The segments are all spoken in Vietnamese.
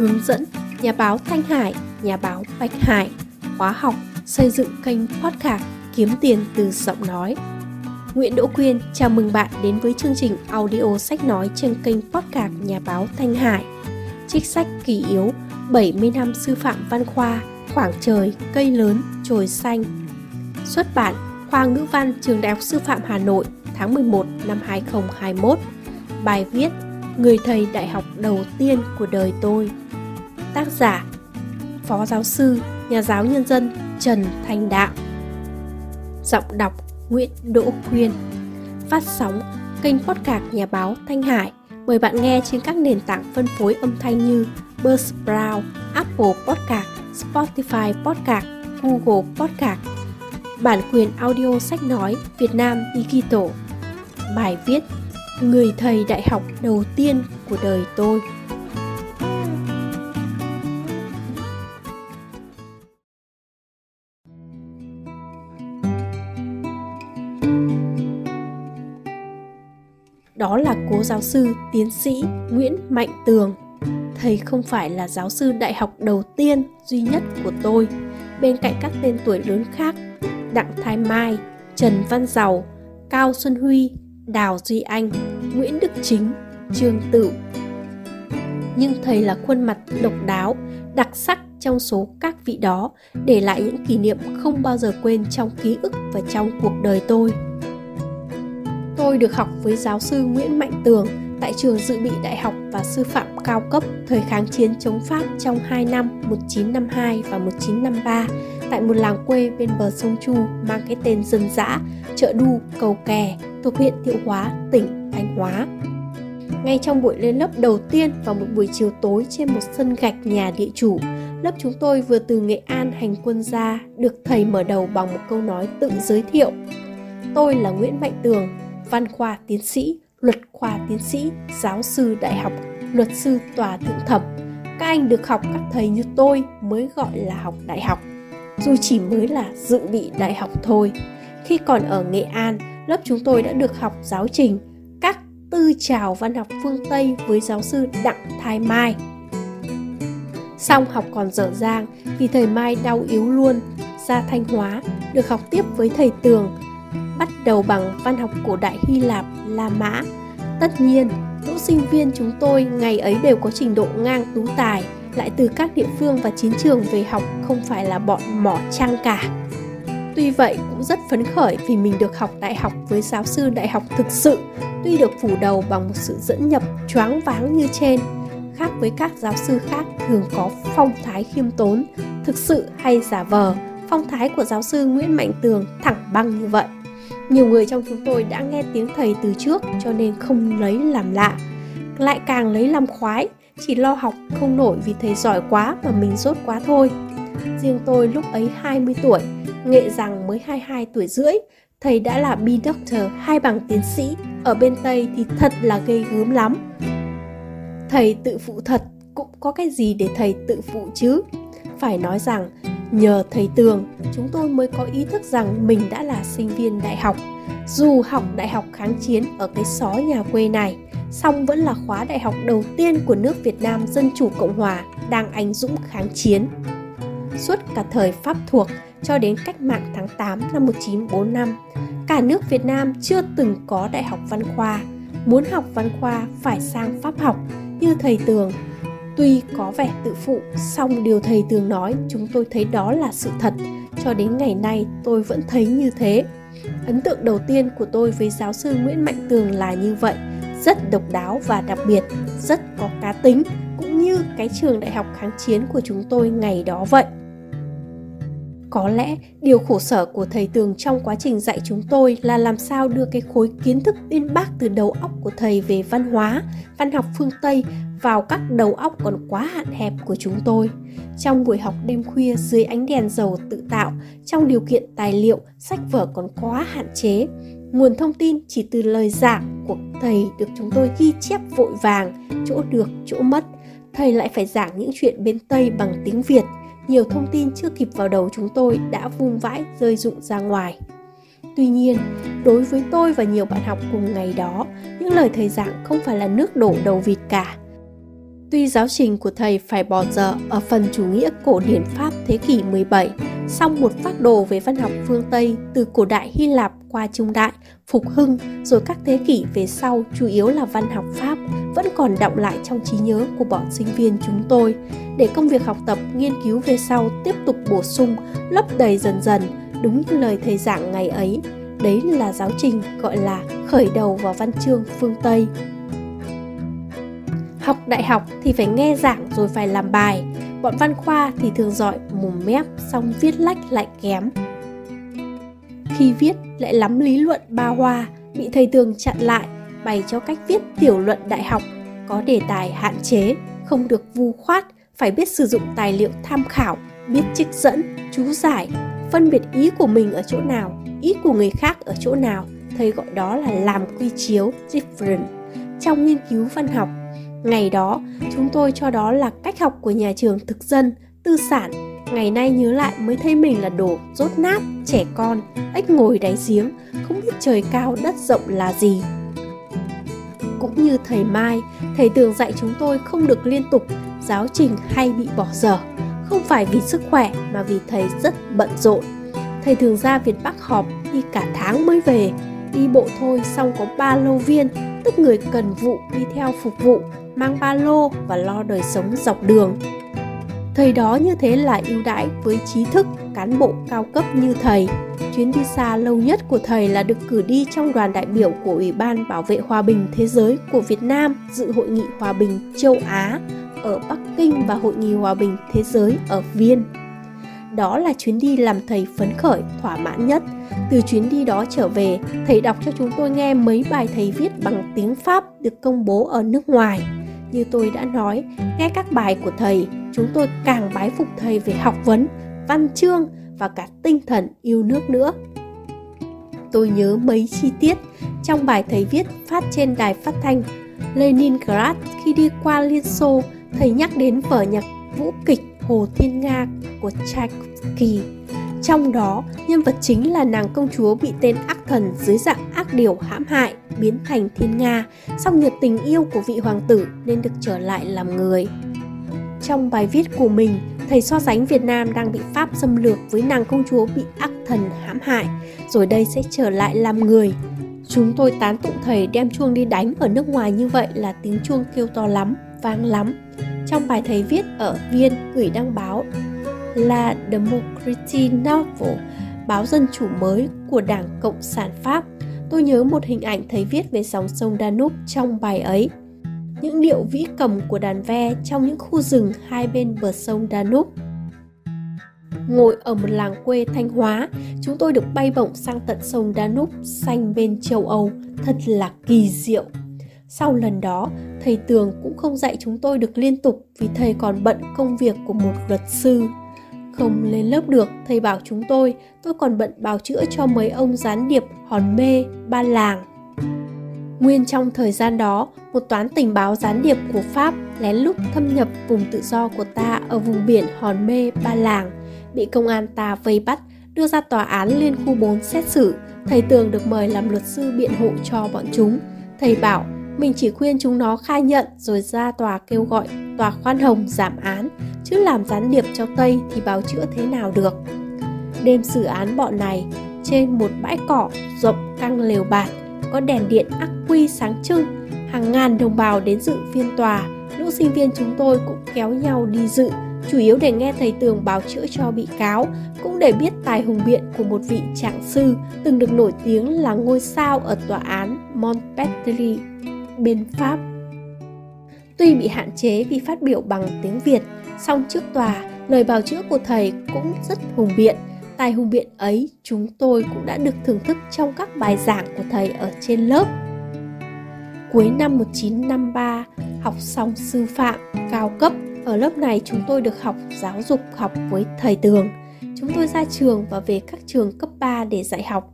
hướng dẫn nhà báo Thanh Hải, nhà báo Bạch Hải, khóa học xây dựng kênh podcast kiếm tiền từ giọng nói. Nguyễn Đỗ Quyên chào mừng bạn đến với chương trình audio sách nói trên kênh podcast nhà báo Thanh Hải. Trích sách kỳ yếu 70 năm sư phạm văn khoa, khoảng trời, cây lớn, trồi xanh. Xuất bản Khoa ngữ văn Trường Đại học Sư phạm Hà Nội tháng 11 năm 2021. Bài viết Người thầy đại học đầu tiên của đời tôi. Tác giả Phó giáo sư, nhà giáo nhân dân Trần Thành Đạo Giọng đọc Nguyễn Đỗ Quyên. Phát sóng kênh podcast nhà báo Thanh Hải. Mời bạn nghe trên các nền tảng phân phối âm thanh như Buzzsprout, Apple Podcast, Spotify Podcast, Google Podcast. Bản quyền audio sách nói Việt Nam Digital. Bài viết Người thầy đại học đầu tiên của đời tôi đó là cố giáo sư tiến sĩ Nguyễn Mạnh Tường. Thầy không phải là giáo sư đại học đầu tiên duy nhất của tôi, bên cạnh các tên tuổi lớn khác Đặng Thái Mai, Trần Văn Giàu, Cao Xuân Huy, Đào Duy Anh, Nguyễn Đức Chính, Trương Tử. Nhưng thầy là khuôn mặt độc đáo, đặc sắc trong số các vị đó, để lại những kỷ niệm không bao giờ quên trong ký ức và trong cuộc đời tôi. Tôi được học với giáo sư Nguyễn Mạnh Tường tại trường dự bị đại học và sư phạm cao cấp thời kháng chiến chống Pháp trong 2 năm 1952 và 1953 tại một làng quê bên bờ sông Chu mang cái tên dân dã chợ đu cầu kè thuộc huyện Thiệu Hóa, tỉnh Thanh Hóa. Ngay trong buổi lên lớp đầu tiên vào một buổi chiều tối trên một sân gạch nhà địa chủ, lớp chúng tôi vừa từ Nghệ An hành quân ra, được thầy mở đầu bằng một câu nói tự giới thiệu. Tôi là Nguyễn Mạnh Tường, văn khoa tiến sĩ, luật khoa tiến sĩ, giáo sư đại học, luật sư tòa thượng thẩm. Các anh được học các thầy như tôi mới gọi là học đại học, dù chỉ mới là dự bị đại học thôi. Khi còn ở Nghệ An, lớp chúng tôi đã được học giáo trình các tư trào văn học phương Tây với giáo sư Đặng Thái Mai. Xong học còn dở dang vì thầy Mai đau yếu luôn, ra Thanh Hóa, được học tiếp với thầy Tường, bắt đầu bằng văn học cổ đại Hy Lạp, La Mã. Tất nhiên, lũ sinh viên chúng tôi ngày ấy đều có trình độ ngang tú tài, lại từ các địa phương và chiến trường về học không phải là bọn mỏ trang cả. Tuy vậy cũng rất phấn khởi vì mình được học đại học với giáo sư đại học thực sự, tuy được phủ đầu bằng một sự dẫn nhập choáng váng như trên. Khác với các giáo sư khác thường có phong thái khiêm tốn, thực sự hay giả vờ, phong thái của giáo sư Nguyễn Mạnh Tường thẳng băng như vậy. Nhiều người trong chúng tôi đã nghe tiếng thầy từ trước cho nên không lấy làm lạ. Lại càng lấy làm khoái, chỉ lo học không nổi vì thầy giỏi quá mà mình rốt quá thôi. Riêng tôi lúc ấy 20 tuổi, nghệ rằng mới 22 tuổi rưỡi, thầy đã là B Doctor hai bằng tiến sĩ, ở bên Tây thì thật là gây gớm lắm. Thầy tự phụ thật, cũng có cái gì để thầy tự phụ chứ? Phải nói rằng, nhờ thầy Tường, chúng tôi mới có ý thức rằng mình đã là sinh viên đại học. Dù học đại học kháng chiến ở cái xó nhà quê này, song vẫn là khóa đại học đầu tiên của nước Việt Nam Dân Chủ Cộng Hòa đang anh dũng kháng chiến. Suốt cả thời Pháp thuộc cho đến cách mạng tháng 8 năm 1945, cả nước Việt Nam chưa từng có đại học văn khoa. Muốn học văn khoa phải sang Pháp học như thầy Tường. Tuy có vẻ tự phụ, song điều thầy Tường nói chúng tôi thấy đó là sự thật. Cho đến ngày nay tôi vẫn thấy như thế. Ấn tượng đầu tiên của tôi với giáo sư Nguyễn Mạnh Tường là như vậy – rất độc đáo và đặc biệt, rất có cá tính, cũng như cái trường đại học kháng chiến của chúng tôi ngày đó vậy. Có lẽ điều khổ sở của thầy Tường trong quá trình dạy chúng tôi là làm sao đưa cái khối kiến thức uyên bác từ đầu óc của thầy về văn hóa, văn học phương Tây vào các đầu óc còn quá hạn hẹp của chúng tôi. Trong buổi học đêm khuya dưới ánh đèn dầu tự tạo, trong điều kiện tài liệu, sách vở còn quá hạn chế, nguồn thông tin chỉ từ lời giảng của thầy được chúng tôi ghi chép vội vàng, chỗ được, chỗ mất. Thầy lại phải giảng những chuyện bên Tây bằng tiếng Việt, nhiều thông tin chưa kịp vào đầu chúng tôi đã vung vãi rơi rụng ra ngoài. Tuy nhiên, đối với tôi và nhiều bạn học cùng ngày đó, những lời thầy giảng không phải là nước đổ đầu vịt cả. Tuy giáo trình của thầy phải bỏ dở ở phần chủ nghĩa cổ điển Pháp thế kỷ 17, xong một phác đồ về văn học phương Tây từ cổ đại Hy Lạp qua trung đại, phục hưng rồi các thế kỷ về sau chủ yếu là văn học Pháp vẫn còn đọng lại trong trí nhớ của bọn sinh viên chúng tôi để công việc học tập nghiên cứu về sau tiếp tục bổ sung, lấp đầy dần dần đúng như lời thầy giảng ngày ấy. Đấy là giáo trình gọi là khởi đầu vào văn chương phương Tây. Học đại học thì phải nghe giảng rồi phải làm bài, bọn văn khoa thì thường giỏi mồm mép xong viết lách lại kém. Khi viết lại lắm lý luận ba hoa, bị thầy tường chặn lại, bày cho cách viết tiểu luận đại học, có đề tài hạn chế, không được vu khoát, phải biết sử dụng tài liệu tham khảo, biết trích dẫn, chú giải, phân biệt ý của mình ở chỗ nào, ý của người khác ở chỗ nào, thầy gọi đó là làm quy chiếu different. Trong nghiên cứu văn học, ngày đó chúng tôi cho đó là cách học của nhà trường thực dân, tư sản. Ngày nay nhớ lại mới thấy mình là đồ rốt nát, trẻ con, ếch ngồi đáy giếng, không biết trời cao đất rộng là gì. Cũng như thầy Mai, thầy tường dạy chúng tôi không được liên tục giáo trình hay bị bỏ dở không phải vì sức khỏe mà vì thầy rất bận rộn. Thầy thường ra Việt Bắc họp đi cả tháng mới về, đi bộ thôi xong có ba lô viên, tức người cần vụ đi theo phục vụ, mang ba lô và lo đời sống dọc đường. thầy đó như thế là ưu đãi với trí thức, cán bộ cao cấp như thầy. Chuyến đi xa lâu nhất của thầy là được cử đi trong đoàn đại biểu của Ủy ban Bảo vệ Hòa bình Thế giới của Việt Nam dự hội nghị Hòa bình châu Á ở Bắc Kinh và Hội nghị Hòa bình Thế giới ở Viên. Đó là chuyến đi làm thầy phấn khởi, thỏa mãn nhất. Từ chuyến đi đó trở về, thầy đọc cho chúng tôi nghe mấy bài thầy viết bằng tiếng Pháp được công bố ở nước ngoài. Như tôi đã nói, nghe các bài của thầy, chúng tôi càng bái phục thầy về học vấn, văn chương và cả tinh thần yêu nước nữa. Tôi nhớ mấy chi tiết trong bài thầy viết phát trên đài phát thanh Leningrad khi đi qua Liên Xô thầy nhắc đến vở nhạc vũ kịch Hồ Thiên Nga của Tchaikovsky. Trong đó, nhân vật chính là nàng công chúa bị tên ác thần dưới dạng ác điều hãm hại, biến thành thiên Nga, song nhiệt tình yêu của vị hoàng tử nên được trở lại làm người. Trong bài viết của mình, thầy so sánh Việt Nam đang bị Pháp xâm lược với nàng công chúa bị ác thần hãm hại, rồi đây sẽ trở lại làm người. Chúng tôi tán tụng thầy đem chuông đi đánh ở nước ngoài như vậy là tiếng chuông kêu to lắm, vang lắm. Trong bài thầy viết ở Viên gửi đăng báo là Democracy Novel, báo dân chủ mới của Đảng Cộng sản Pháp, tôi nhớ một hình ảnh thầy viết về dòng sông Danube trong bài ấy. Những điệu vĩ cầm của đàn ve trong những khu rừng hai bên bờ sông Danube. Ngồi ở một làng quê Thanh Hóa, chúng tôi được bay bổng sang tận sông Danube xanh bên châu Âu, thật là kỳ diệu. Sau lần đó, thầy Tường cũng không dạy chúng tôi được liên tục vì thầy còn bận công việc của một luật sư. Không lên lớp được, thầy bảo chúng tôi, tôi còn bận bào chữa cho mấy ông gián điệp hòn mê, ba làng. Nguyên trong thời gian đó, một toán tình báo gián điệp của Pháp lén lút thâm nhập vùng tự do của ta ở vùng biển Hòn Mê, Ba Làng, bị công an ta vây bắt, đưa ra tòa án liên khu 4 xét xử. Thầy Tường được mời làm luật sư biện hộ cho bọn chúng. Thầy bảo mình chỉ khuyên chúng nó khai nhận rồi ra tòa kêu gọi tòa khoan hồng giảm án, chứ làm gián điệp cho Tây thì báo chữa thế nào được. Đêm xử án bọn này, trên một bãi cỏ rộng căng lều bạt, có đèn điện ắc quy sáng trưng, hàng ngàn đồng bào đến dự phiên tòa, lũ sinh viên chúng tôi cũng kéo nhau đi dự, chủ yếu để nghe thầy tường báo chữa cho bị cáo, cũng để biết tài hùng biện của một vị trạng sư từng được nổi tiếng là ngôi sao ở tòa án Montpellier bên Pháp. Tuy bị hạn chế vì phát biểu bằng tiếng Việt, song trước tòa, lời bào chữa của thầy cũng rất hùng biện. Tài hùng biện ấy chúng tôi cũng đã được thưởng thức trong các bài giảng của thầy ở trên lớp. Cuối năm 1953, học xong sư phạm cao cấp, ở lớp này chúng tôi được học giáo dục học với thầy Tường. Chúng tôi ra trường và về các trường cấp 3 để dạy học.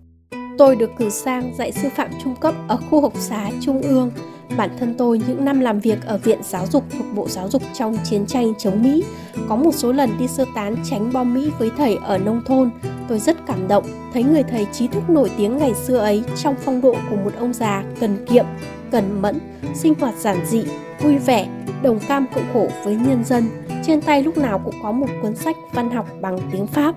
Tôi được cử sang dạy sư phạm trung cấp ở khu học xá Trung ương Bản thân tôi những năm làm việc ở Viện Giáo dục thuộc Bộ Giáo dục trong chiến tranh chống Mỹ, có một số lần đi sơ tán tránh bom Mỹ với thầy ở nông thôn, tôi rất cảm động thấy người thầy trí thức nổi tiếng ngày xưa ấy trong phong độ của một ông già cần kiệm, cần mẫn, sinh hoạt giản dị, vui vẻ, đồng cam cộng khổ với nhân dân. Trên tay lúc nào cũng có một cuốn sách văn học bằng tiếng Pháp.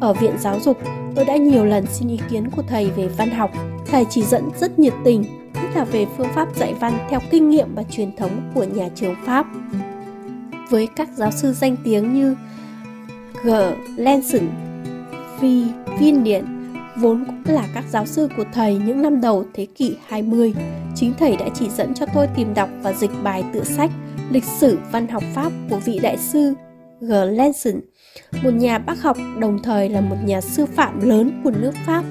Ở viện giáo dục, tôi đã nhiều lần xin ý kiến của thầy về văn học. Thầy chỉ dẫn rất nhiệt tình, nhất là về phương pháp dạy văn theo kinh nghiệm và truyền thống của nhà trường Pháp. Với các giáo sư danh tiếng như G. Lenson, V. Viên Điện, vốn cũng là các giáo sư của thầy những năm đầu thế kỷ 20. Chính thầy đã chỉ dẫn cho tôi tìm đọc và dịch bài tự sách Lịch sử văn học Pháp của vị đại sư G. Lenson, một nhà bác học đồng thời là một nhà sư phạm lớn của nước Pháp,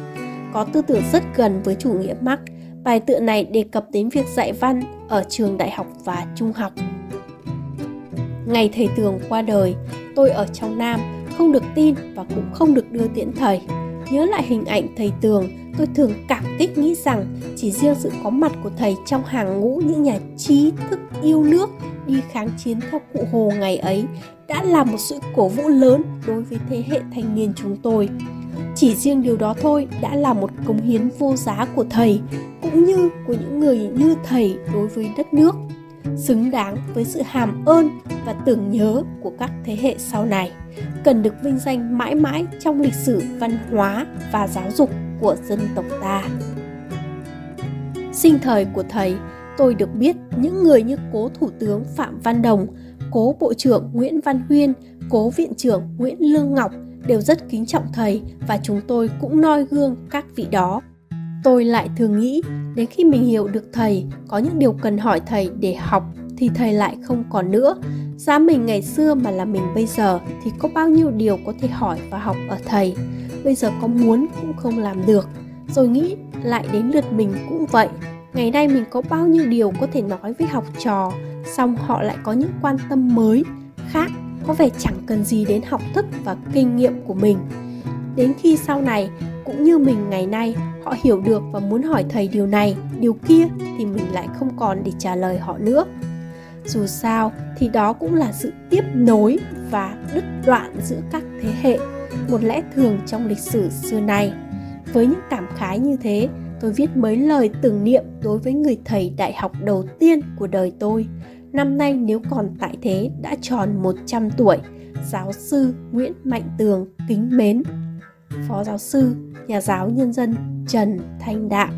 có tư tưởng rất gần với chủ nghĩa Marx. Bài tựa này đề cập đến việc dạy văn ở trường đại học và trung học. Ngày thầy Tường qua đời, tôi ở trong Nam không được tin và cũng không được đưa tiễn thầy. Nhớ lại hình ảnh thầy Tường, tôi thường cảm kích nghĩ rằng chỉ riêng sự có mặt của thầy trong hàng ngũ những nhà trí thức yêu nước đi kháng chiến theo cụ Hồ ngày ấy đã là một sự cổ vũ lớn đối với thế hệ thanh niên chúng tôi. Chỉ riêng điều đó thôi đã là một công hiến vô giá của thầy, cũng như của những người như thầy đối với đất nước. Xứng đáng với sự hàm ơn và tưởng nhớ của các thế hệ sau này, cần được vinh danh mãi mãi trong lịch sử văn hóa và giáo dục của dân tộc ta. Sinh thời của thầy, tôi được biết những người như cố thủ tướng phạm văn đồng, cố bộ trưởng nguyễn văn huyên, cố viện trưởng nguyễn lương ngọc đều rất kính trọng thầy và chúng tôi cũng noi gương các vị đó. Tôi lại thường nghĩ đến khi mình hiểu được thầy, có những điều cần hỏi thầy để học thì thầy lại không còn nữa. Giá mình ngày xưa mà là mình bây giờ thì có bao nhiêu điều có thể hỏi và học ở thầy. Bây giờ có muốn cũng không làm được. Rồi nghĩ lại đến lượt mình cũng vậy. Ngày nay mình có bao nhiêu điều có thể nói với học trò, xong họ lại có những quan tâm mới, khác có vẻ chẳng cần gì đến học thức và kinh nghiệm của mình. Đến khi sau này, cũng như mình ngày nay, họ hiểu được và muốn hỏi thầy điều này, điều kia thì mình lại không còn để trả lời họ nữa. Dù sao thì đó cũng là sự tiếp nối và đứt đoạn giữa các thế hệ, một lẽ thường trong lịch sử xưa nay. Với những cảm khái như thế, tôi viết mấy lời tưởng niệm đối với người thầy đại học đầu tiên của đời tôi năm nay nếu còn tại thế đã tròn 100 tuổi. Giáo sư Nguyễn Mạnh Tường kính mến. Phó giáo sư, nhà giáo nhân dân Trần Thanh Đạm.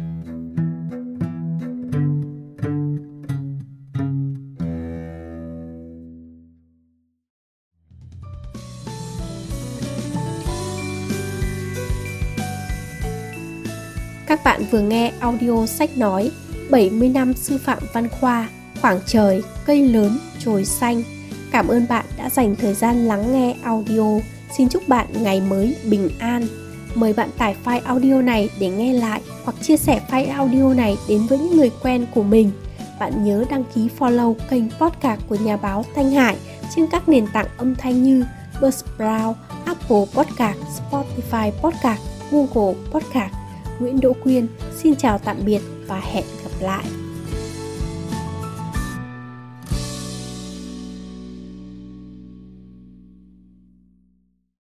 Các bạn vừa nghe audio sách nói 70 năm sư phạm văn khoa, khoảng trời, cây lớn, trồi xanh. Cảm ơn bạn đã dành thời gian lắng nghe audio. Xin chúc bạn ngày mới bình an. Mời bạn tải file audio này để nghe lại hoặc chia sẻ file audio này đến với những người quen của mình. Bạn nhớ đăng ký follow kênh podcast của nhà báo Thanh Hải trên các nền tảng âm thanh như Buzzsprout, Apple Podcast, Spotify Podcast, Google Podcast Nguyễn Đỗ Quyên xin chào tạm biệt và hẹn gặp lại.